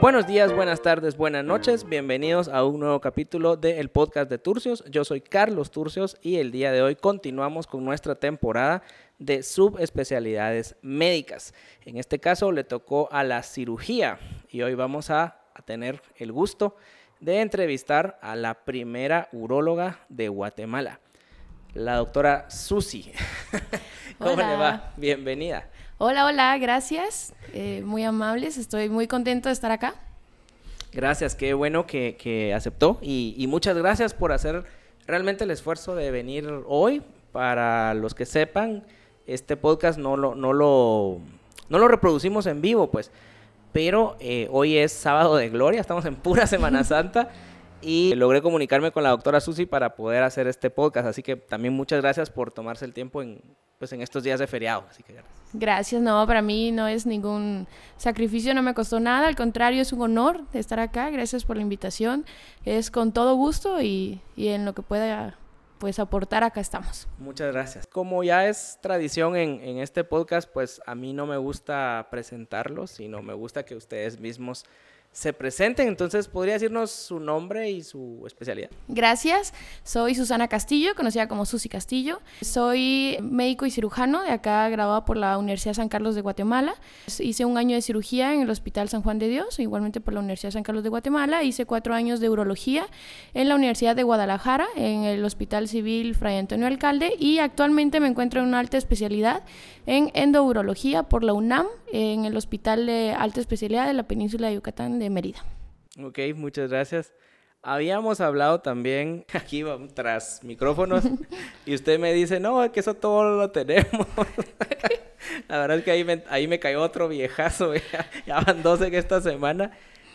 Buenos días, buenas tardes, buenas noches. Bienvenidos a un nuevo capítulo del podcast de Turcios. Yo soy Carlos Turcios y el día de hoy continuamos con nuestra temporada de subespecialidades médicas. En este caso le tocó a la cirugía y hoy vamos a, a tener el gusto de entrevistar a la primera uróloga de Guatemala, la doctora Susi. ¿Cómo le va? Bienvenida. Hola, hola, gracias. Eh, muy amables, estoy muy contento de estar acá. Gracias, qué bueno que, que aceptó y, y, muchas gracias por hacer realmente el esfuerzo de venir hoy. Para los que sepan, este podcast no lo, no lo, no lo reproducimos en vivo, pues, pero eh, hoy es sábado de gloria, estamos en pura Semana Santa y logré comunicarme con la doctora Susi para poder hacer este podcast, así que también muchas gracias por tomarse el tiempo en, pues, en estos días de feriado. Así que gracias. Gracias, no, para mí no es ningún sacrificio, no me costó nada, al contrario, es un honor estar acá, gracias por la invitación, es con todo gusto y, y en lo que pueda pues aportar acá estamos. Muchas gracias. Como ya es tradición en, en, este podcast, pues a mí no me gusta presentarlos, sino me gusta que ustedes mismos se presenten. Entonces, ¿podría decirnos su nombre y su especialidad? Gracias. Soy Susana Castillo, conocida como Susi Castillo. Soy médico y cirujano de acá, graduada por la Universidad San Carlos de Guatemala. Hice un año de cirugía en el Hospital San Juan de Dios, igualmente por la Universidad San Carlos de Guatemala. Hice cuatro años de urología en la Universidad de Guadalajara, en el Hospital Civil Fray Antonio Alcalde. Y actualmente me encuentro en una alta especialidad en endourología por la UNAM, en el Hospital de Alta Especialidad de la Península de Yucatán de Mérida. Ok, muchas gracias. Habíamos hablado también aquí tras micrófonos y usted me dice, no, que eso todo lo tenemos. La verdad es que ahí me, ahí me cayó otro viejazo, ya, ya van dos en esta semana.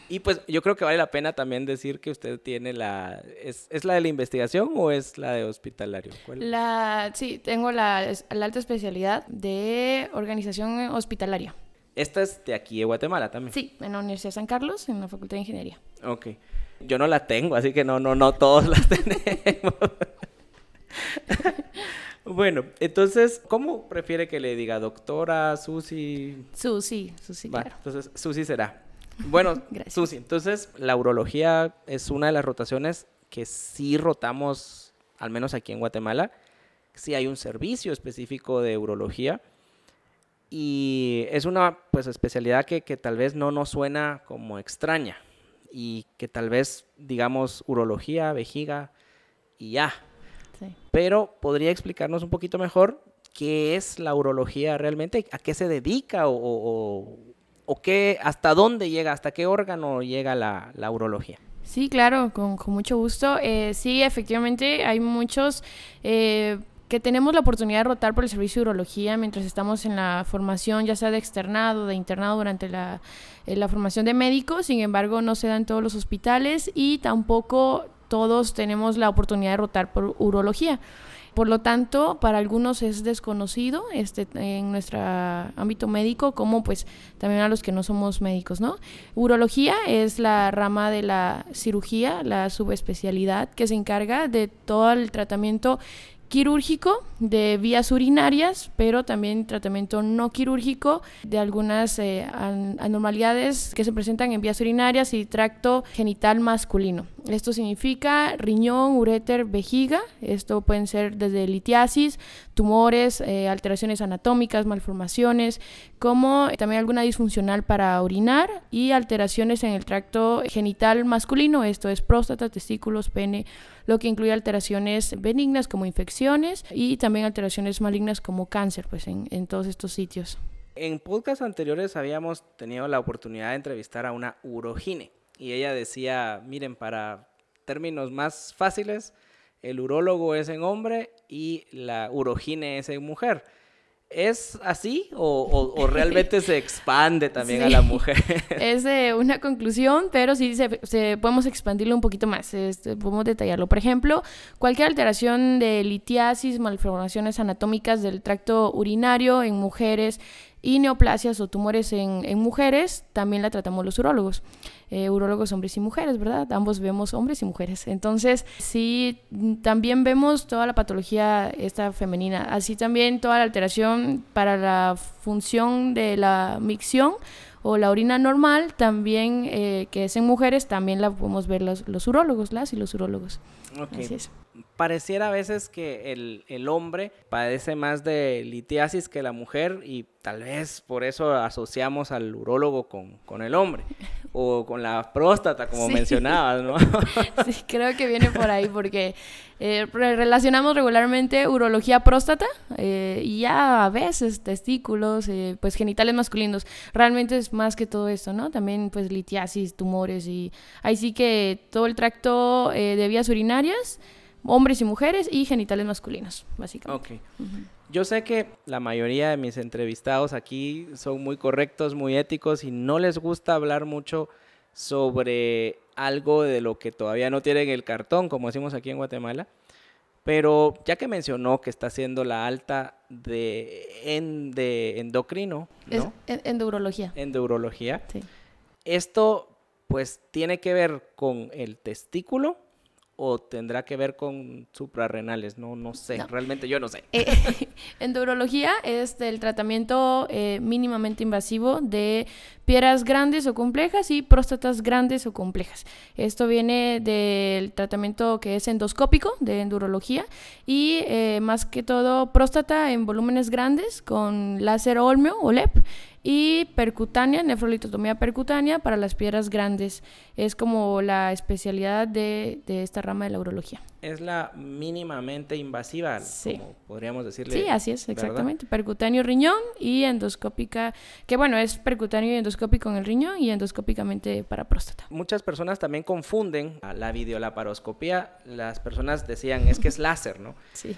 Y pues yo creo que vale la pena también decir que usted tiene la... ¿Es, es la de la investigación o es la de hospitalario? ¿Cuál? La, sí, tengo la, la alta especialidad de organización hospitalaria. Esta es de aquí de Guatemala también. Sí, en la Universidad de San Carlos, en la Facultad de Ingeniería. Ok. Yo no la tengo, así que no, no, no todos las tenemos. bueno, entonces, ¿cómo prefiere que le diga doctora, Susi? Susi, Susi, bueno, claro. Entonces, Susi será. Bueno, Susi, entonces la urología es una de las rotaciones que sí rotamos, al menos aquí en Guatemala. Sí hay un servicio específico de urología y es una pues especialidad que, que, tal vez no nos suena como extraña y que tal vez digamos urología, vejiga y ya. Sí. Pero podría explicarnos un poquito mejor qué es la urología realmente, a qué se dedica o, o, o qué, hasta dónde llega, hasta qué órgano llega la, la urología. Sí, claro, con, con mucho gusto. Eh, sí, efectivamente, hay muchos eh, que tenemos la oportunidad de rotar por el servicio de urología mientras estamos en la formación, ya sea de externado, de internado durante la, eh, la formación de médico, sin embargo no se da en todos los hospitales y tampoco todos tenemos la oportunidad de rotar por urología. Por lo tanto, para algunos es desconocido este, en nuestro ámbito médico, como pues también a los que no somos médicos, ¿no? Urología es la rama de la cirugía, la subespecialidad que se encarga de todo el tratamiento quirúrgico de vías urinarias, pero también tratamiento no quirúrgico de algunas eh, anormalidades que se presentan en vías urinarias y tracto genital masculino. Esto significa riñón, uréter, vejiga. Esto pueden ser desde litiasis, tumores, eh, alteraciones anatómicas, malformaciones, como también alguna disfuncional para orinar y alteraciones en el tracto genital masculino. Esto es próstata, testículos, pene, lo que incluye alteraciones benignas como infecciones y también alteraciones malignas como cáncer, pues en, todos estos sitios. En podcasts anteriores habíamos tenido la oportunidad de entrevistar a una urogine y ella decía, miren, para términos más fáciles, el urólogo es en hombre y la urogine es en mujer. ¿Es así o, o, o realmente se expande también sí. a la mujer? Es una conclusión, pero sí se, se, podemos expandirlo un poquito más, este, podemos detallarlo. Por ejemplo, cualquier alteración de litiasis, malformaciones anatómicas del tracto urinario en mujeres, Y neoplasias o tumores en, en mujeres también la tratamos los urólogos. Eh, urólogos hombres y mujeres, ¿verdad? Ambos vemos hombres y mujeres. Entonces, sí, también vemos toda la patología esta femenina. Así también toda la alteración para la función de la micción o la orina normal, también eh, que es en mujeres, también la podemos ver los, los urólogos, las y los urólogos. Okay. Pareciera a veces que el, el, hombre padece más de litiasis que la mujer y tal vez por eso asociamos al urólogo con, con el hombre o con la próstata, como mencionabas, ¿no? sí, creo que viene por ahí porque eh, relacionamos regularmente urología próstata eh, y ya a veces testículos, eh, pues genitales masculinos. Realmente es más que todo esto, ¿no? También pues litiasis, tumores y ahí sí que todo el tracto de vías urinarias, hombres y mujeres y genitales masculinos, básicamente. Ok. Yo sé que la mayoría de mis entrevistados aquí son muy correctos, muy éticos y no les gusta hablar mucho sobre algo de lo que todavía no tienen el cartón, como decimos aquí en Guatemala. Pero ya que mencionó que está haciendo la alta de, en, de endocrino, ¿no? Es endourología. Endourología. Sí. Esto pues tiene que ver con el testículo o tendrá que ver con suprarrenales, no, no sé, realmente yo no sé. Eh, es el tratamiento eh, mínimamente invasivo de piedras grandes o complejas y próstatas grandes o complejas. Esto viene del tratamiento que es endoscópico de endurología y eh, más que todo próstata en volúmenes grandes con láser olmeo o LEP y percutánea, nefrolitotomía percutánea para las piedras grandes. Es como la especialidad de, de esta rama de la urología. Es la mínimamente invasiva, sí. como podríamos decirle. Sí, así es, exactamente. Percutáneo riñón y endoscópica, que bueno, es percutáneo y endoscópico en el riñón y endoscópicamente para próstata. Muchas personas también confunden la videolaparoscopía. Las personas decían, es que es láser, ¿no? Sí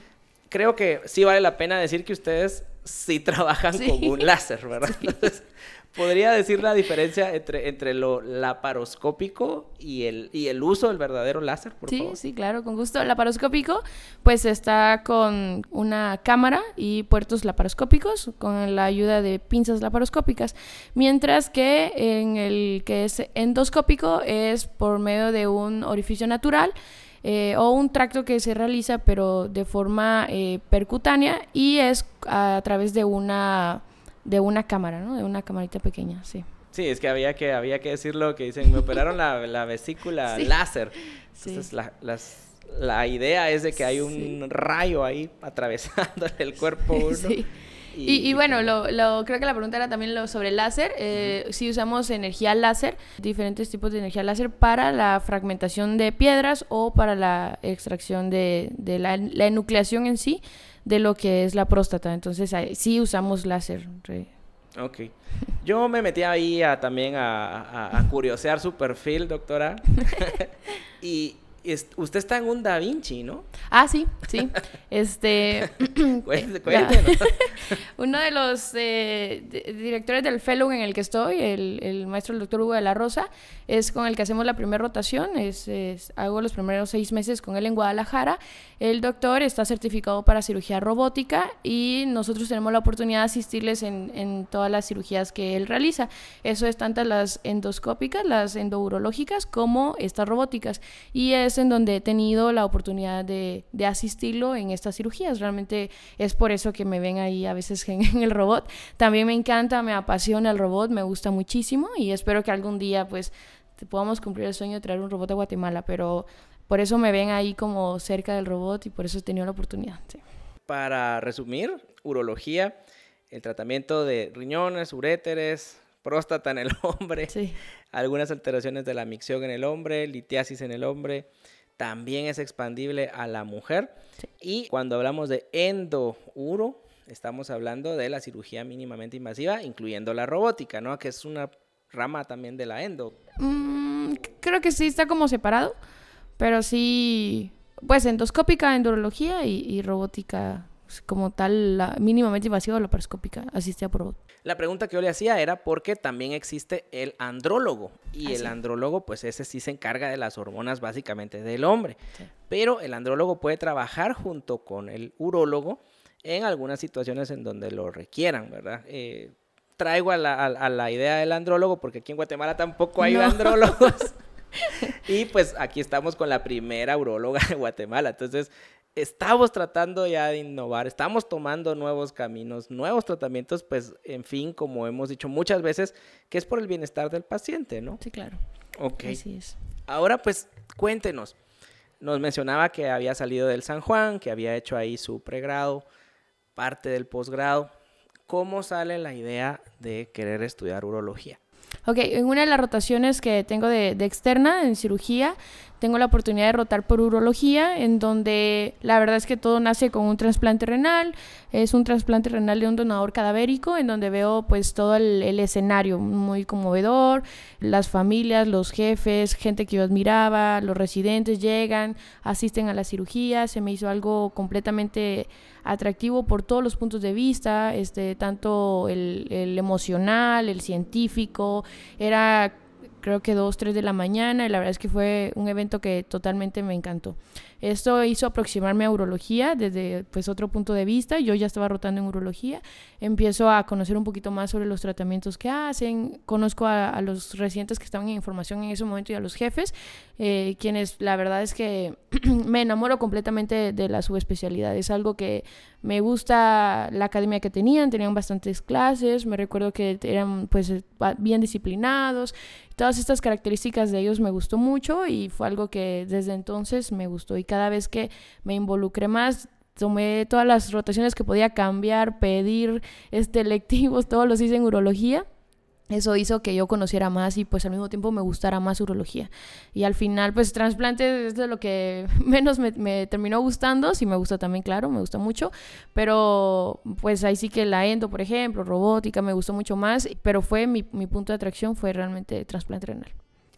creo que sí vale la pena decir que ustedes sí trabajan con un láser, ¿verdad? Entonces, ¿podría decir la diferencia entre, entre lo laparoscópico y el, y el uso del verdadero láser, por sí, favor? Sí, claro, con gusto. Laparoscópico, pues está con una cámara y puertos laparoscópicos con la ayuda de pinzas laparoscópicas, mientras que en el que es endoscópico es por medio de un orificio natural eh, o un tracto que se realiza pero de forma eh, percutánea y es a, través de una, de una cámara, ¿no? De una camarita pequeña, sí. Sí, es que había que, había que decirlo, que dicen, me operaron la, la vesícula láser. Entonces, la, las, la idea es de que hay un rayo ahí atravesando el cuerpo uno. Sí. Y, bueno, lo, lo, creo que la pregunta era también lo sobre el láser. Eh, Si usamos energía láser, diferentes tipos de energía láser para la fragmentación de piedras o para la extracción de, de la, la, enucleación en sí de lo que es la próstata. Entonces, sí usamos láser. Ok. Yo me metí ahí a, también a, a, a curiosear su perfil, doctora. y, usted está en un Da Vinci, ¿no? Ah, sí, sí. este. uno de los eh, directores del fellow en el que estoy, el, el, maestro el doctor Hugo de la Rosa, es con el que hacemos la primera rotación. Es, hago los primeros seis meses con él en Guadalajara. El doctor está certificado para cirugía robótica y nosotros tenemos la oportunidad de asistirles en, en todas las cirugías que él realiza. Eso es tanto las endoscópicas, las endourológicas, como estas robóticas. Y es en donde he tenido la oportunidad de, de, asistirlo en estas cirugías. Realmente es por eso que me ven ahí a veces en, en, el robot. También me encanta, me apasiona el robot, me gusta muchísimo y espero que algún día pues podamos cumplir el sueño de traer un robot a Guatemala, pero por eso me ven ahí como cerca del robot y por eso he tenido la oportunidad. Sí. Para resumir, urología, el tratamiento de riñones, uréteres, próstata en el hombre, sí. algunas alteraciones de la micción en el hombre, litiasis en el hombre, también es expandible a la mujer. Sí. Y cuando hablamos de endouro, estamos hablando de la cirugía mínimamente invasiva, incluyendo la robótica, ¿no? Que es una rama también de la endo. Mm, creo que sí está como separado, pero sí, pues endoscópica, endurología y, y robótica como tal, la mínimamente invasiva o laparoscópica, asistida por. La pregunta que yo le hacía era porque también existe el andrólogo. Y Ah, el andrólogo, pues ese sí se encarga de las hormonas básicamente del hombre. Sí. Pero el andrólogo puede trabajar junto con el urólogo en algunas situaciones en donde lo requieran, ¿verdad? Eh, traigo a la, idea del andrólogo, porque aquí en Guatemala tampoco hay andrólogos. y pues aquí estamos con la primera urologa de Guatemala. Entonces, estamos tratando ya de innovar, estamos tomando nuevos caminos, nuevos tratamientos, pues, en fin, como hemos dicho muchas veces, que es por el bienestar del paciente, ¿no? Sí, claro. Ok. Así es. Ahora, pues, cuéntenos. Nos mencionaba que había salido del San Juan, que había hecho ahí su pregrado, parte del posgrado. ¿Cómo sale la idea de querer estudiar urología? Ok, en una de las rotaciones que tengo de, de, externa en cirugía, tengo la oportunidad de rotar por urología, en donde la verdad es que todo nace con un trasplante renal, es un trasplante renal de un donador cadavérico, en donde veo pues todo el, escenario muy conmovedor, las familias, los jefes, gente que yo admiraba, los residentes llegan, asisten a la cirugía, se me hizo algo completamente atractivo por todos los puntos de vista, este, tanto el emocional, el científico, era creo que dos, tres de la mañana y la verdad es que fue un evento que totalmente me encantó. Esto hizo aproximarme a urología desde pues otro punto de vista. Yo ya estaba rotando en urología. Empiezo a conocer un poquito más sobre los tratamientos que hacen. Conozco a, los residentes que estaban en información en ese momento y a los jefes, eh, quienes la verdad es que me enamoro completamente de la subespecialidad. Es algo que me gusta la academia que tenían, tenían bastantes clases, me recuerdo que eran pues bien disciplinados, todas estas características de ellos me gustó mucho y fue algo que desde entonces me gustó y cada vez que me involucré más tomé todas las rotaciones que podía cambiar, pedir este lectivos, todos los hice en urología eso hizo que yo conociera más y pues al mismo tiempo me gustara más urología. Y al final pues trasplante es de lo que menos me, terminó gustando, sí me gusta también, claro, me gusta mucho, pero pues ahí sí que la endo, por ejemplo, robótica, me gustó mucho más, pero fue mi, punto de atracción fue realmente trasplante renal.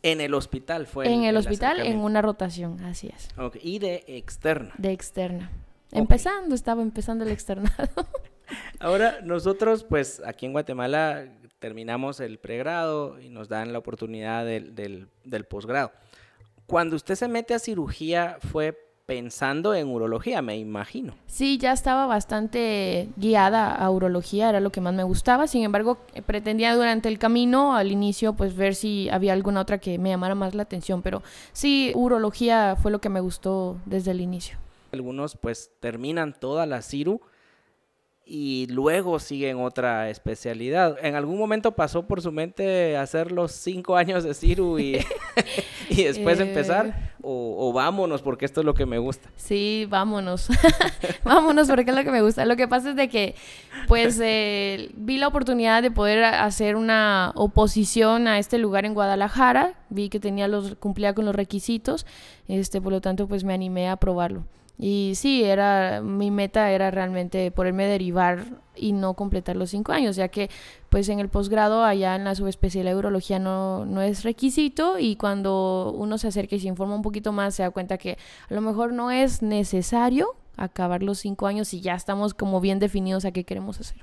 En el hospital fue. En el, hospital, en una rotación, así es. Y de externa. De externa. Empezando, estaba empezando el externado. Ahora, nosotros, pues aquí en Guatemala terminamos el pregrado y nos dan la oportunidad del, del, posgrado. Cuando usted se mete a cirugía fue pensando en urología, me imagino. Sí, ya estaba bastante guiada a urología, era lo que más me gustaba. Sin embargo, pretendía durante el camino, al inicio, pues ver si había alguna otra que me llamara más la atención. Pero sí, urología fue lo que me gustó desde el inicio. Algunos pues terminan toda la ciru y luego siguen otra especialidad. ¿En algún momento pasó por su mente hacer los cinco años de Ciru y, y después empezar? Eh. O, vámonos porque esto es lo que me gusta? Sí, vámonos. vámonos porque es lo que me gusta. Lo que pasa es de que, pues, eh, vi la oportunidad de poder hacer una oposición a este lugar en Guadalajara. Vi que tenía los, cumplía con los requisitos. Este, por lo tanto, pues me animé a probarlo. Y sí, era, mi meta era realmente poderme derivar y no completar los cinco años, ya que pues en el posgrado allá en la subespecialidad de urología no, no es requisito y cuando uno se acerca y se informa un poquito más se da cuenta que a lo mejor no es necesario acabar los cinco años y ya estamos como bien definidos a qué queremos hacer.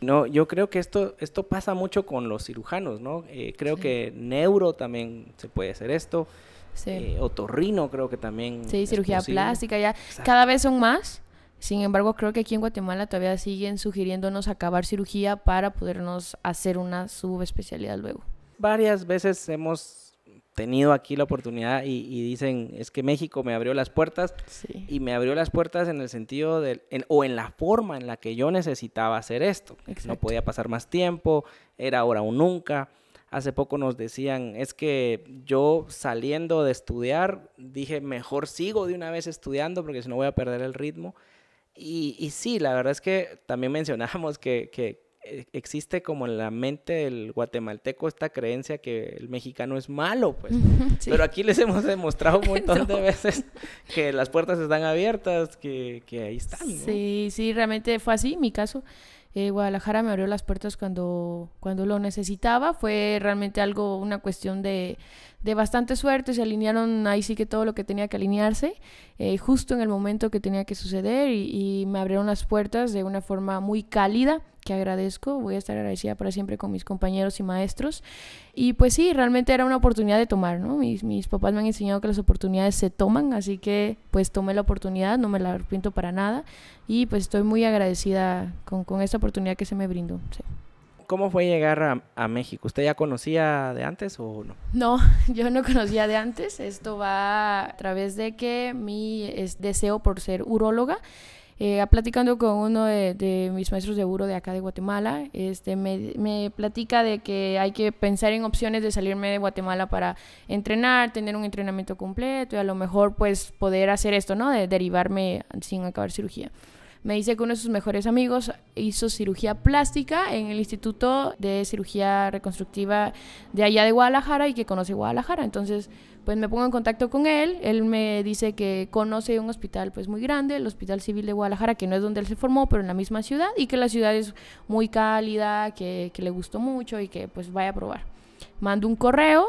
No, yo creo que esto, esto pasa mucho con los cirujanos, ¿no? Eh, creo que neuro también se puede hacer esto. Sí. Eh, otorrino creo que también. Sí, cirugía plástica, ya. Cada vez son más. Sin embargo, creo que aquí en Guatemala todavía siguen sugiriéndonos acabar cirugía para podernos hacer una subespecialidad luego. Varias veces hemos tenido aquí la oportunidad y, dicen, es que México me abrió las puertas y me abrió las puertas en el sentido del, o en la forma en la que yo necesitaba hacer esto. No podía pasar más tiempo, era ahora o nunca. Hace poco nos decían, es que yo saliendo de estudiar, dije, mejor sigo de una vez estudiando porque si no voy a perder el ritmo. Y, y sí, la verdad es que también mencionábamos que, que eh, existe como en la mente del guatemalteco esta creencia que el mexicano es malo, pues. Pero aquí les hemos demostrado un montón de veces que las puertas están abiertas, que, que ahí están. Sí, sí, realmente fue así mi caso. Eh, Guadalajara me abrió las puertas cuando, cuando lo necesitaba. Fue realmente algo, una cuestión de, de bastante suerte. Se alinearon ahí sí que todo lo que tenía que alinearse, eh, justo en el momento que tenía que suceder y, y, me abrieron las puertas de una forma muy cálida que agradezco. Voy a estar agradecida para siempre con mis compañeros y maestros. Y pues sí, realmente era una oportunidad de tomar, ¿no? Mis, mis papás me han enseñado que las oportunidades se toman, así que pues tomé la oportunidad, no me la arrepiento para nada. Y pues estoy muy agradecida con, con esta oportunidad que se me brindó. cómo fue llegar a, México? ¿Usted ya conocía de antes o no? No, yo no conocía de antes. Esto va a través de que mi deseo por ser uróloga. Eh, platicando con uno de, mis maestros de uro de acá de Guatemala, este, me, me, platica de que hay que pensar en opciones de salirme de Guatemala para entrenar, tener un entrenamiento completo y a lo mejor pues poder hacer esto, ¿no? De derivarme sin acabar cirugía me dice que uno de sus mejores amigos hizo cirugía plástica en el Instituto de Cirugía Reconstructiva de allá de Guadalajara y que conoce Guadalajara. Entonces, pues me pongo en contacto con él. Él me dice que conoce un hospital pues muy grande, el Hospital Civil de Guadalajara, que no es donde él se formó, pero en la misma ciudad y que la ciudad es muy cálida, que, que le gustó mucho y que pues vaya a probar. Mando un correo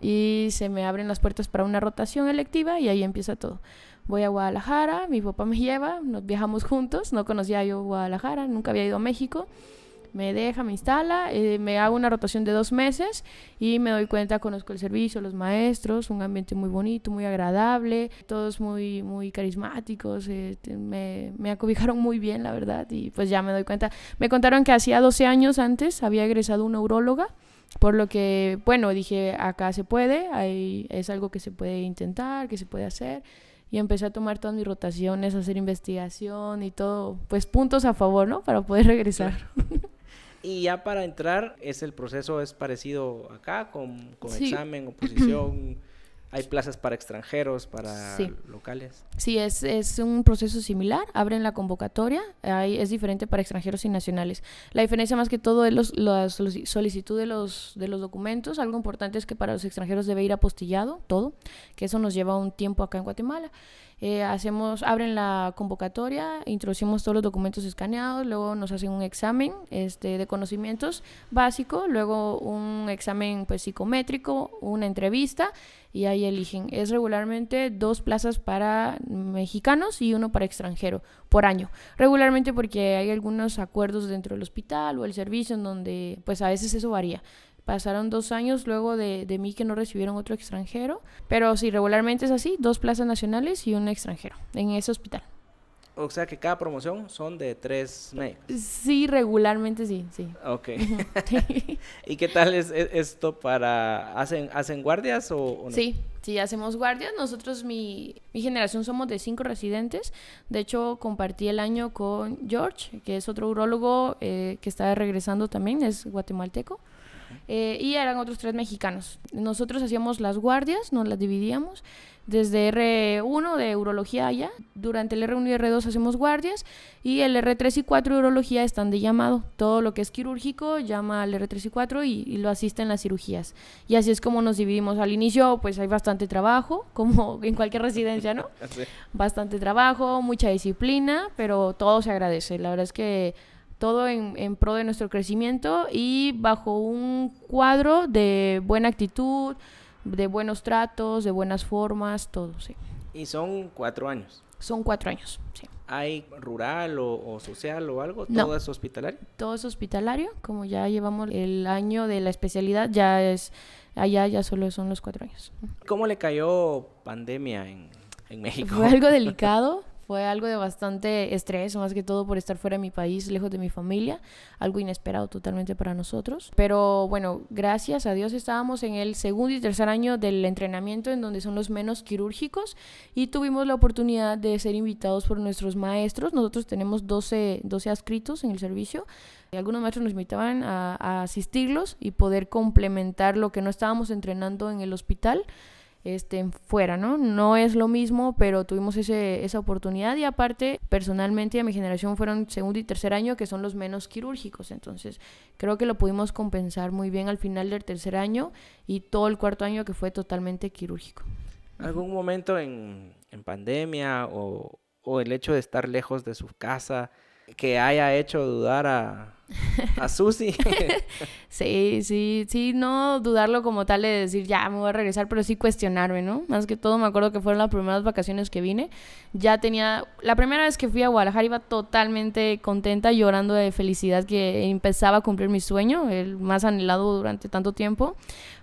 y se me abren las puertas para una rotación electiva y ahí empieza todo voy a Guadalajara, mi papá me lleva, nos viajamos juntos, no conocía yo Guadalajara, nunca había ido a México, me deja, me instala, eh, me hago una rotación de dos meses y me doy cuenta, conozco el servicio, los maestros, un ambiente muy bonito, muy agradable, todos muy, muy carismáticos, eh, me, me acobijaron muy bien, la verdad, y pues ya me doy cuenta. Me contaron que hacía 12 años antes había egresado una neuróloga, por lo que, bueno, dije, acá se puede, es algo que se puede intentar, que se puede hacer y empecé a tomar todas mis rotaciones, a hacer investigación y todo, pues puntos a favor, ¿no? Para poder regresar. Y ya para entrar, es el proceso es parecido acá, con, con examen, oposición. ¿Hay plazas para extranjeros, para locales? Sí, es, es, un proceso similar. Abren la convocatoria. Hay, es diferente para extranjeros y nacionales. La diferencia más que todo es los, la solicitud de los, de los documentos. Algo importante es que para los extranjeros debe ir apostillado todo, que eso nos lleva un tiempo acá en Guatemala. Eh, hacemos, abren la convocatoria, introducimos todos los documentos escaneados, luego nos hacen un examen este, de conocimientos básico, luego un examen pues, psicométrico, una entrevista y ahí eligen. Es regularmente dos plazas para mexicanos y uno para extranjero por año. Regularmente porque hay algunos acuerdos dentro del hospital o el servicio en donde pues a veces eso varía. Pasaron dos años luego de, de mí que no recibieron otro extranjero. Pero sí, regularmente es así, dos plazas nacionales y un extranjero en ese hospital. O sea que cada promoción son de tres médicos. Sí, regularmente sí, sí. Ok. ¿Y qué tal es, esto para... ¿Hacen, hacen guardias o, no? Sí, sí, hacemos guardias. Nosotros, mi, mi generación, somos de cinco residentes. De hecho, compartí el año con George, que es otro urólogo eh, que está regresando también, es guatemalteco. Eh, y eran otros tres mexicanos. Nosotros hacíamos las guardias, nos las dividíamos desde R1 de urología allá. Durante el R1 y R2 hacemos guardias y el R3 y 4 de urología están de llamado. Todo lo que es quirúrgico llama al R3 y 4 y, lo asiste en las cirugías. Y así es como nos dividimos. Al inicio pues hay bastante trabajo, como en cualquier residencia, ¿no? Bastante trabajo, mucha disciplina, pero todo se agradece. La verdad es que todo en, pro de nuestro crecimiento y bajo un cuadro de buena actitud, de buenos tratos, de buenas formas, todo, sí. ¿Y son cuatro años? Son cuatro años, sí. ¿Hay rural o, social o algo? ¿Todo es hospitalario? Todo es hospitalario, como ya llevamos el año de la especialidad, ya es, allá ya solo son los cuatro años. ¿Cómo le cayó pandemia en, en México? Fue algo delicado, Fue algo de bastante estrés, más que todo por estar fuera de mi país, lejos de mi familia, algo inesperado totalmente para nosotros. Pero bueno, gracias a Dios estábamos en el segundo y tercer año del entrenamiento, en donde son los menos quirúrgicos, y tuvimos la oportunidad de ser invitados por nuestros maestros. Nosotros tenemos 12, 12 adscritos en el servicio. Y algunos maestros nos invitaban a, a asistirlos y poder complementar lo que no estábamos entrenando en el hospital este, fuera, ¿no? No es lo mismo, pero tuvimos ese, esa oportunidad y aparte, personalmente a mi generación fueron segundo y tercer año, que son los menos quirúrgicos, entonces creo que lo pudimos compensar muy bien al final del tercer año y todo el cuarto año que fue totalmente quirúrgico. ¿Algún momento en, en pandemia o, o el hecho de estar lejos de su casa que haya hecho dudar a, a Susi. sí, sí, sí, no dudarlo como tal de decir ya me voy a regresar, pero sí cuestionarme, ¿no? Más que todo me acuerdo que fueron las primeras vacaciones que vine. Ya tenía, la primera vez que fui a Guadalajara iba totalmente contenta, llorando de felicidad que empezaba a cumplir mi sueño, el más anhelado durante tanto tiempo.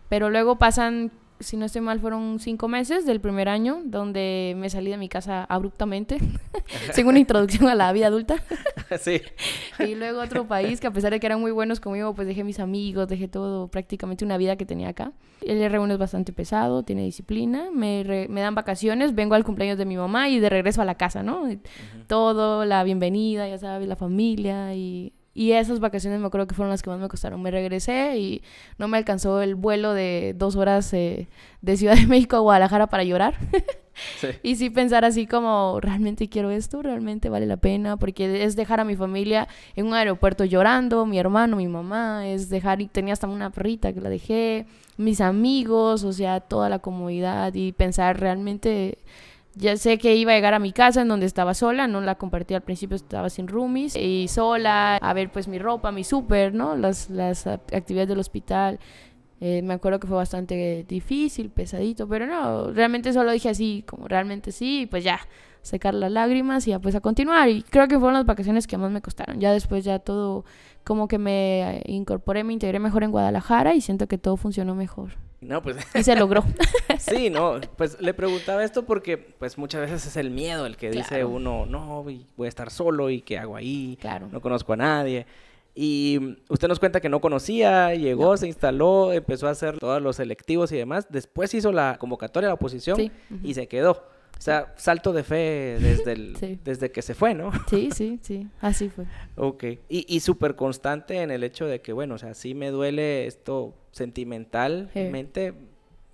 Pero luego pasan si no estoy mal, fueron cinco meses del primer año donde me salí de mi casa abruptamente, según una introducción a la vida adulta. sí. Y luego otro país que a pesar de que eran muy buenos conmigo, pues dejé mis amigos, dejé todo, prácticamente una vida que tenía acá. El R1 es bastante pesado, tiene disciplina, me, me dan vacaciones, vengo al cumpleaños de mi mamá y de regreso a la casa, ¿no? Todo, la bienvenida, ya sabes, la familia y y esas vacaciones me acuerdo que fueron las que más me costaron. Me regresé y no me alcanzó el vuelo de dos horas eh, de Ciudad de México a Guadalajara para llorar. Y sí pensar así como, ¿realmente quiero esto? ¿Realmente vale la pena? Porque es dejar a mi familia en un aeropuerto llorando, mi hermano, mi mamá, es dejar, y tenía hasta una perrita que la dejé, mis amigos, o sea, toda la comodidad y pensar realmente ya sé que iba a llegar a mi casa en donde estaba sola, no la compartí al principio, estaba sin roomies y sola, a ver pues mi ropa, mi súper, ¿no? Las, las actividades del hospital. Eh, me acuerdo que fue bastante difícil, pesadito, pero no, realmente solo dije así, como realmente sí, pues ya, secar las lágrimas y ya pues a continuar. Y creo que fueron las vacaciones que más me costaron. Ya después ya todo, como que me incorporé, me integré mejor en Guadalajara y siento que todo funcionó mejor. No, pues... Y se logró. sí, no, pues le preguntaba esto porque pues muchas veces es el miedo el que dice uno, no, voy a estar solo y qué hago ahí, claro. no conozco a nadie. Y usted nos cuenta que no conocía, llegó, se instaló, empezó a hacer todos los selectivos y demás. Después hizo la convocatoria a la oposición y se quedó. O sea, salto de fe desde, el, desde que se fue, ¿no? Sí, sí, sí, así fue. ok. Y, y súper constante en el hecho de que, bueno, o sea, sí me duele esto sentimentalmente,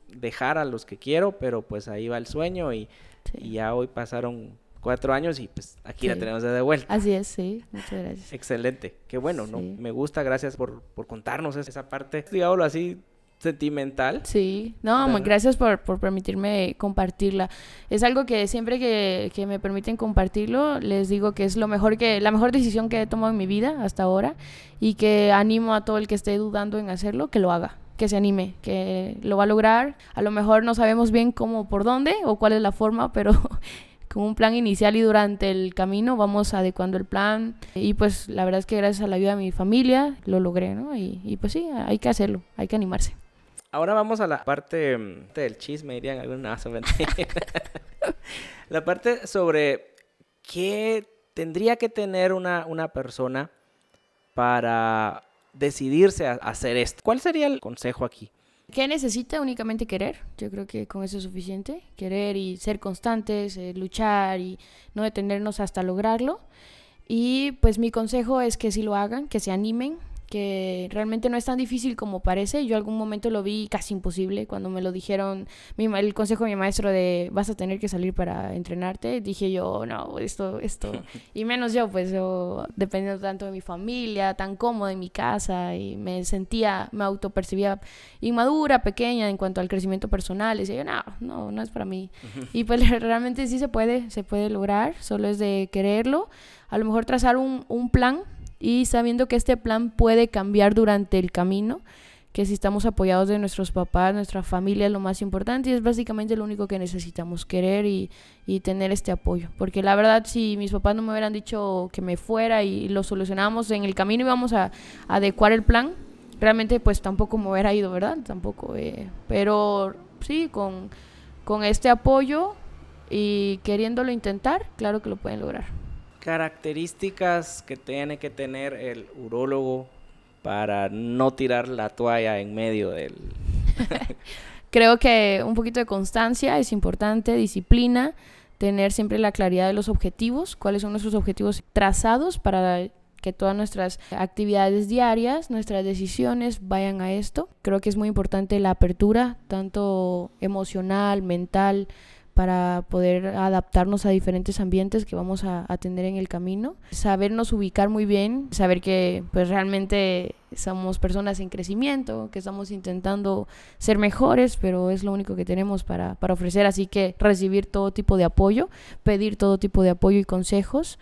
dejar a los que quiero, pero pues ahí va el sueño y, ya hoy pasaron cuatro años y pues aquí la tenemos de vuelta. Así es, sí, muchas gracias. Excelente, qué bueno, ¿no? Me gusta, gracias por, por contarnos esa parte, digámoslo así, sentimental. Sí, no, gracias por, por, permitirme compartirla. Es algo que siempre que, que, me permiten compartirlo, les digo que es lo mejor que, la mejor decisión que he tomado en mi vida hasta ahora y que animo a todo el que esté dudando en hacerlo, que lo haga que se anime, que lo va a lograr. A lo mejor no sabemos bien cómo, por dónde o cuál es la forma, pero con un plan inicial y durante el camino vamos adecuando el plan. Y pues la verdad es que gracias a la ayuda de mi familia lo logré, ¿no? Y, y pues sí, hay que hacerlo, hay que animarse. Ahora vamos a la parte mm, del chisme, dirían algunas. la parte sobre qué tendría que tener una, una persona para decidirse a hacer esto. ¿Cuál sería el consejo aquí? ¿Qué necesita? Únicamente querer. Yo creo que con eso es suficiente. Querer y ser constantes, eh, luchar y no detenernos hasta lograrlo. Y pues mi consejo es que si lo hagan, que se animen, que realmente no es tan difícil como parece. Yo algún momento lo vi casi imposible cuando me lo dijeron, mi, el consejo de mi maestro de vas a tener que salir para entrenarte. Dije yo, no, esto, esto. y menos yo, pues yo dependiendo tanto de mi familia, tan cómoda en mi casa y me sentía, me autopercibía inmadura, pequeña en cuanto al crecimiento personal. Y decía yo, no, no, no es para mí. y pues realmente sí se puede, se puede lograr, solo es de quererlo. A lo mejor trazar un, un plan y sabiendo que este plan puede cambiar durante el camino, que si estamos apoyados de nuestros papás, nuestra familia es lo más importante y es básicamente lo único que necesitamos, querer y, tener este apoyo. Porque la verdad, si mis papás no me hubieran dicho que me fuera y lo solucionamos en el camino y vamos a, adecuar el plan, realmente pues tampoco me hubiera ido, ¿verdad? Tampoco. Eh, pero sí, con, con este apoyo y queriéndolo intentar, claro que lo pueden lograr características que tiene que tener el urólogo para no tirar la toalla en medio del... Creo que un poquito de constancia es importante, disciplina, tener siempre la claridad de los objetivos, cuáles son nuestros objetivos trazados para que todas nuestras actividades diarias, nuestras decisiones vayan a esto. Creo que es muy importante la apertura, tanto emocional, mental, para poder adaptarnos a diferentes ambientes que vamos a, tener en el camino. Sabernos ubicar muy bien, saber que pues realmente somos personas en crecimiento, que estamos intentando ser mejores, pero es lo único que tenemos para, para ofrecer, así que recibir todo tipo de apoyo, pedir todo tipo de apoyo y consejos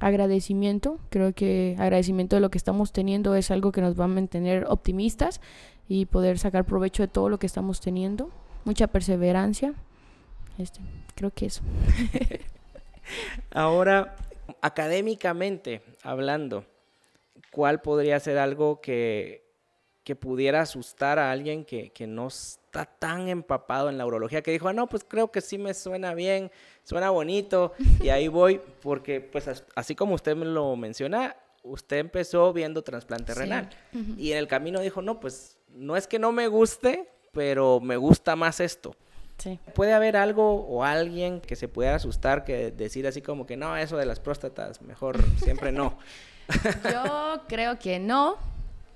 agradecimiento. Creo que agradecimiento de lo que estamos teniendo es algo que nos va a mantener optimistas y poder sacar provecho de todo lo que estamos teniendo. Mucha perseverancia, este, creo que eso. Ahora, académicamente hablando, ¿cuál podría ser algo que que pudiera asustar a alguien que, no está tan empapado en la urología, que dijo, ah, no, pues creo que sí me suena bien, suena bonito, y ahí voy, porque pues así como usted me lo menciona, usted empezó viendo trasplante renal, y en el camino dijo, no, pues no es que no me guste, pero me gusta más esto. Sí. ¿Puede haber algo o alguien que se pueda asustar, que decir así como que no, eso de las próstatas, mejor siempre no? Yo creo que no,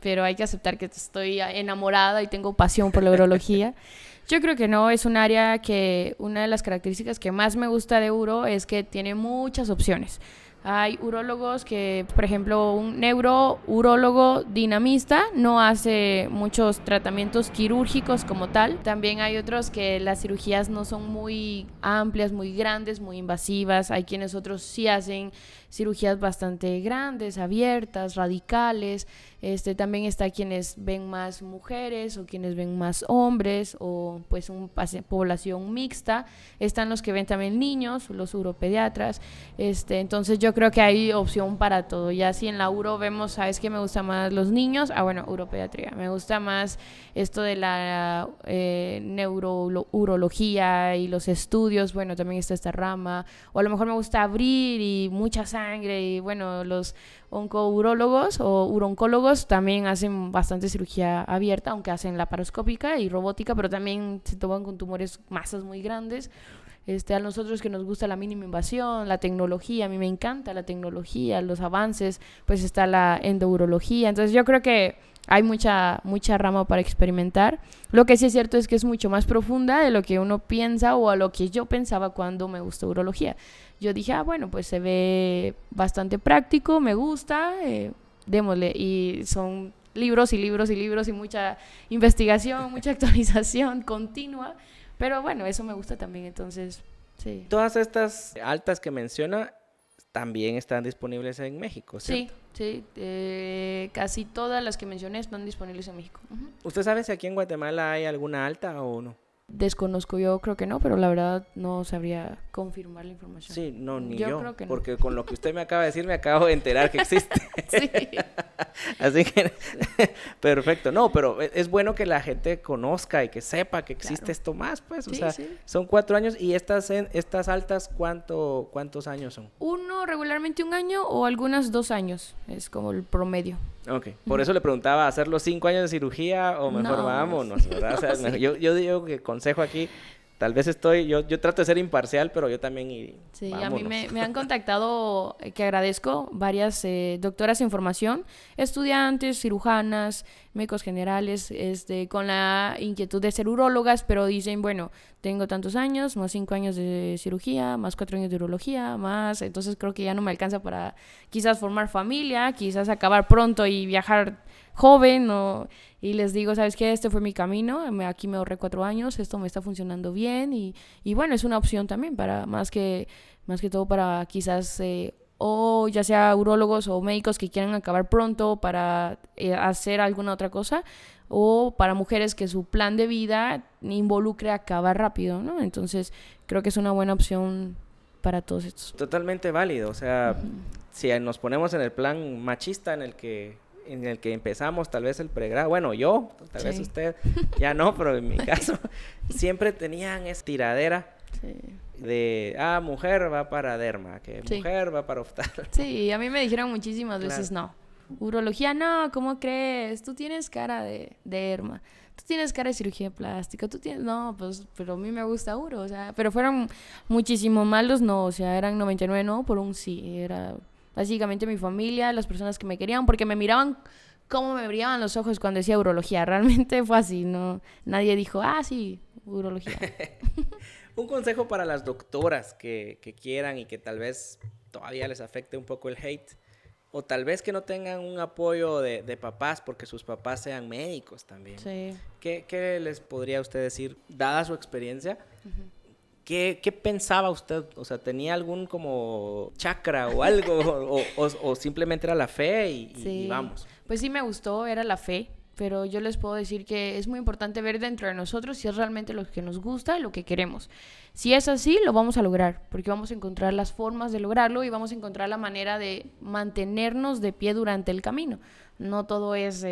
pero hay que aceptar que estoy enamorada y tengo pasión por la urología. Yo creo que no, es un área que una de las características que más me gusta de Uro es que tiene muchas opciones. Hay urólogos que, por ejemplo, un neurourologo dinamista no hace muchos tratamientos quirúrgicos como tal. También hay otros que las cirugías no son muy amplias, muy grandes, muy invasivas. Hay quienes otros sí hacen cirugías bastante grandes, abiertas, radicales. Este, también está quienes ven más mujeres o quienes ven más hombres o pues una población mixta. Están los que ven también niños, los uropediatras. Este, entonces yo creo que hay opción para todo. Ya si en la uro vemos, ¿sabes qué me gusta más los niños? Ah, bueno, uropediatría. Me gusta más esto de la eh, neurourología y los estudios. Bueno, también está esta rama. O a lo mejor me gusta abrir y mucha y bueno, los oncourólogos o uroncólogos también hacen bastante cirugía abierta, aunque hacen laparoscópica y robótica, pero también se toman con tumores masas muy grandes. Este, a nosotros que nos gusta la mínima invasión, la tecnología, a mí me encanta la tecnología, los avances, pues está la endourología. Entonces yo creo que hay mucha, mucha rama para experimentar. Lo que sí es cierto es que es mucho más profunda de lo que uno piensa o a lo que yo pensaba cuando me gustó urología. Yo dije, ah, bueno, pues se ve bastante práctico, me gusta, eh, démosle. Y son libros y libros y libros y mucha investigación, mucha actualización continua. Pero bueno, eso me gusta también, entonces, sí. Todas estas altas que menciona también están disponibles en México, ¿cierto? Sí, sí. Eh, casi todas las que mencioné están disponibles en México. ¿Usted sabe si aquí en Guatemala hay alguna alta o no? Desconozco, yo creo que no, pero la verdad no sabría confirmar la información. Sí, no, ni yo, porque con lo que usted me acaba de decir me acabo de enterar que existe. sí. Así que, perfecto. No, pero e, es bueno que la gente conozca y que sepa que existe esto más, pues. o sea, son cuatro años y estas, estas altas, ¿cuánto, ¿cuántos años son? Uno, regularmente un año o algunas dos años, es como el promedio. Ok, por eso le preguntaba, ¿hacer los cinco años de cirugía o mejor vámonos? ¿verdad? O sea, yo, yo digo que consejo aquí, tal vez estoy, yo, yo trato de ser imparcial, pero yo también... Y, sí, a mí me, me, han contactado, eh, que agradezco, varias eh, doctoras en formación, estudiantes, cirujanas, médicos generales, este, con la inquietud de ser urólogas, pero dicen, bueno, tengo tantos años, más cinco años de cirugía, más cuatro años de urología, más, entonces creo que ya no me alcanza para quizás formar familia, quizás acabar pronto y viajar joven o, y les digo, ¿sabes qué? Este fue mi camino, aquí me ahorré cuatro años, esto me está funcionando bien y, y bueno, es una opción también para más que, más que todo para quizás... Eh, o ya sea urólogos o médicos que quieran acabar pronto para eh, hacer alguna otra cosa, o para mujeres que su plan de vida involucre acabar rápido, ¿no? Entonces, creo que es una buena opción para todos estos. Totalmente válido, o sea, si nos ponemos en el plan machista en el que en el que empezamos, tal vez el pregrado, bueno, yo, tal vez usted, ya no, pero en mi caso, siempre tenían esa tiradera de, ah, mujer va para derma, que mujer va para oftalmo. Sí, a mí me dijeron muchísimas veces no. Urología, no, ¿cómo crees? Tú tienes cara de, derma tú tienes cara de cirugía plástica, tú tienes, no, pues, pero a mí me gusta uro, o sea, pero fueron muchísimo malos no, o sea, eran 99 no por un sí, era Básicamente mi familia, las personas que me querían, porque me miraban cómo me brillaban los ojos cuando decía urología. Realmente fue así, no nadie dijo, ah, sí, urología. un consejo para las doctoras que, que, quieran y que tal vez todavía les afecte un poco el hate. O tal vez que no tengan un apoyo de, de papás porque sus papás sean médicos también. Sí. ¿Qué, ¿Qué, les podría usted decir, dada su experiencia, ¿Qué, ¿Qué, pensaba usted? O sea, ¿tenía algún como chakra o algo? o, o, simplemente era la fe y, vamos? Pues sí me gustó, era la fe. Pero yo les puedo decir que es muy importante ver dentro de nosotros si es realmente lo que nos gusta y lo que queremos. Si es así, lo vamos a lograr, porque vamos a encontrar las formas de lograrlo y vamos a encontrar la manera de mantenernos de pie durante el camino. No todo es...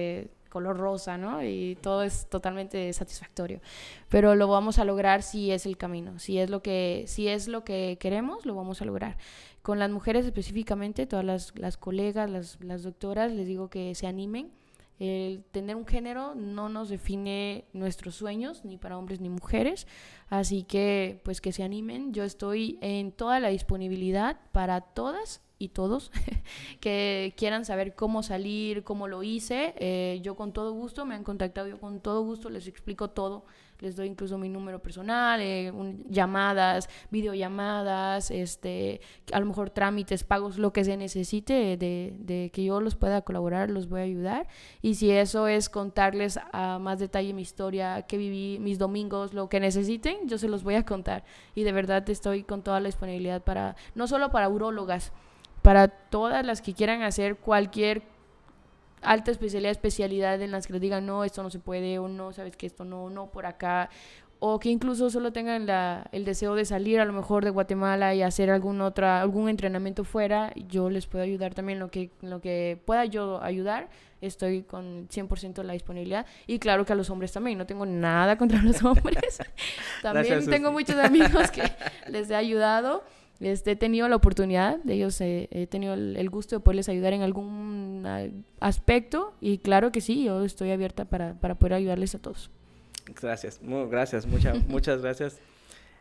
Color rosa, ¿no? Y todo es totalmente satisfactorio. Pero lo vamos a lograr si es el camino, si es lo que, si es lo que queremos, lo vamos a lograr. Con las mujeres específicamente, todas las, las colegas, las, las doctoras, les digo que se animen el tener un género no nos define nuestros sueños, ni para hombres ni mujeres. Así que, pues que se animen. Yo estoy en toda la disponibilidad para todas y todos que quieran saber cómo salir, cómo lo hice. Eh, yo con todo gusto, me han contactado, yo con todo gusto les explico todo les doy incluso mi número personal, eh, llamadas, videollamadas, este, a lo mejor trámites, pagos, lo que se necesite de, de, que yo los pueda colaborar, los voy a ayudar. Y si eso es contarles a más detalle mi historia, que viví, mis domingos, lo que necesiten, yo se los voy a contar. Y de verdad estoy con toda la disponibilidad para, no solo para urólogas, para todas las que quieran hacer cualquier alta especialidad, especialidad en las que les digan, no, esto no se puede, o no, sabes que esto no, no, por acá, o que incluso solo tengan la, el deseo de salir a lo mejor de Guatemala y hacer algún, otra, algún entrenamiento fuera, yo les puedo ayudar también lo que, lo que pueda yo ayudar, estoy con 100% la disponibilidad. Y claro que a los hombres también, no tengo nada contra los hombres. también tengo muchos amigos que les he ayudado. Este, he tenido la oportunidad de ellos, eh, he tenido el, gusto de poderles ayudar en algún aspecto y claro que sí, yo estoy abierta para, para poder ayudarles a todos. Gracias, muy, gracias, muchas, muchas gracias.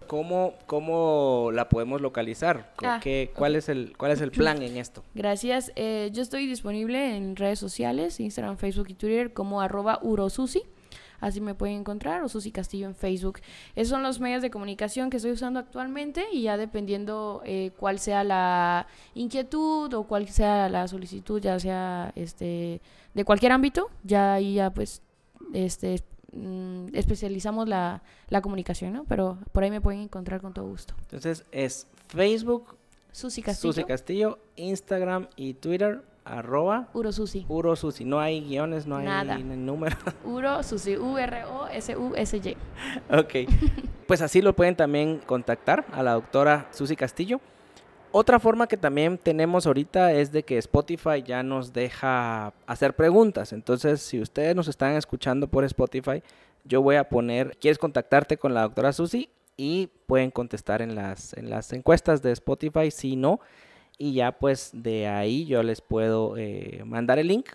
¿Cómo, ¿Cómo la podemos localizar? Ah, ¿Qué, cuál, es el, ¿Cuál es el plan en esto? Gracias. Eh, yo estoy disponible en redes sociales, Instagram, Facebook y Twitter como arroba urosusi así me pueden encontrar, o Susi Castillo en Facebook. Esos son los medios de comunicación que estoy usando actualmente y ya dependiendo eh, cuál sea la inquietud o cuál sea la solicitud, ya sea este de cualquier ámbito, ya ahí ya pues este mm, especializamos la, la comunicación, ¿no? Pero por ahí me pueden encontrar con todo gusto. Entonces es Facebook, Susi Castillo. Susi Castillo, Instagram y Twitter, arroba Urosusi. Urosusi. No hay guiones, no hay Nada. número. Urosusi. U-R-O-S-U-S-Y. ok. pues así lo pueden también contactar a la doctora Susi Castillo. Otra forma que también tenemos ahorita es de que Spotify ya nos deja hacer preguntas. Entonces, si ustedes nos están escuchando por Spotify, yo voy a poner, ¿quieres contactarte con la doctora Susi? Y pueden contestar en las, en las encuestas de Spotify. Si no, y ya pues de ahí yo les puedo eh, mandar el link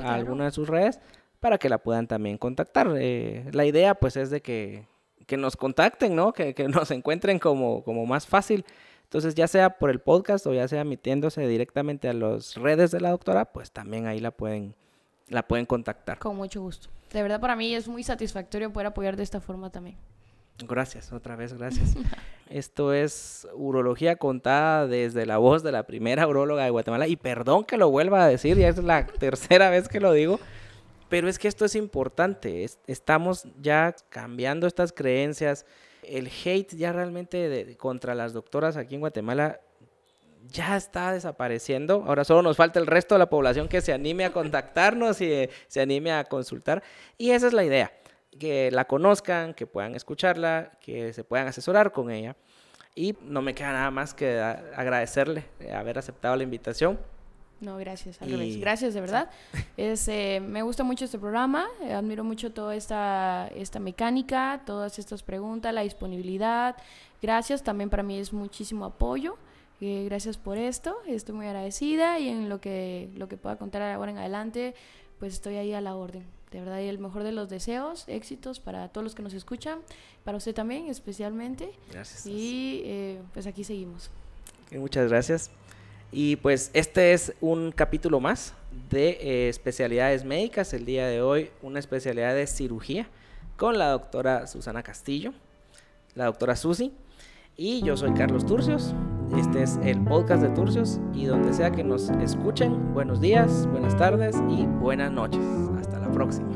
a alguna de sus redes para que la puedan también contactar. Eh, la idea pues es de que, que nos contacten, ¿no? Que, que, nos encuentren como, como más fácil. Entonces ya sea por el podcast o ya sea metiéndose directamente a las redes de la doctora, pues también ahí la pueden, la pueden contactar. Con mucho gusto. De verdad para mí es muy satisfactorio poder apoyar de esta forma también. Gracias, otra vez, gracias. Esto es urología contada desde la voz de la primera uróloga de Guatemala. Y perdón que lo vuelva a decir, ya es la tercera vez que lo digo. Pero es que esto es importante. estamos ya cambiando estas creencias. El hate ya realmente contra las doctoras aquí en Guatemala ya está desapareciendo. Ahora solo nos falta el resto de la población que se anime a contactarnos y eh, se anime a consultar. Y esa es la idea que la conozcan, que puedan escucharla, que se puedan asesorar con ella. Y no me queda nada más que agradecerle haber aceptado la invitación. No, gracias, Gracias, de verdad. Es, eh, me gusta mucho este programa, eh, admiro mucho toda esta, esta mecánica, todas estas preguntas, la disponibilidad. Gracias, también para mí es muchísimo apoyo. Eh, gracias por esto, estoy muy agradecida y en lo que, lo que pueda contar ahora en adelante, pues estoy ahí a la orden. De verdad, y el mejor de los deseos, éxitos para todos los que nos escuchan, para usted también especialmente. Gracias. Y eh, pues aquí seguimos. muchas gracias. Y pues este es un capítulo más de eh, especialidades médicas. El día de hoy una especialidad de cirugía con la doctora Susana Castillo, la doctora Susi. Y yo soy Carlos Turcios. Este es el podcast de Turcios. Y donde sea que nos escuchen, buenos días, buenas tardes y buenas noches. Próxima.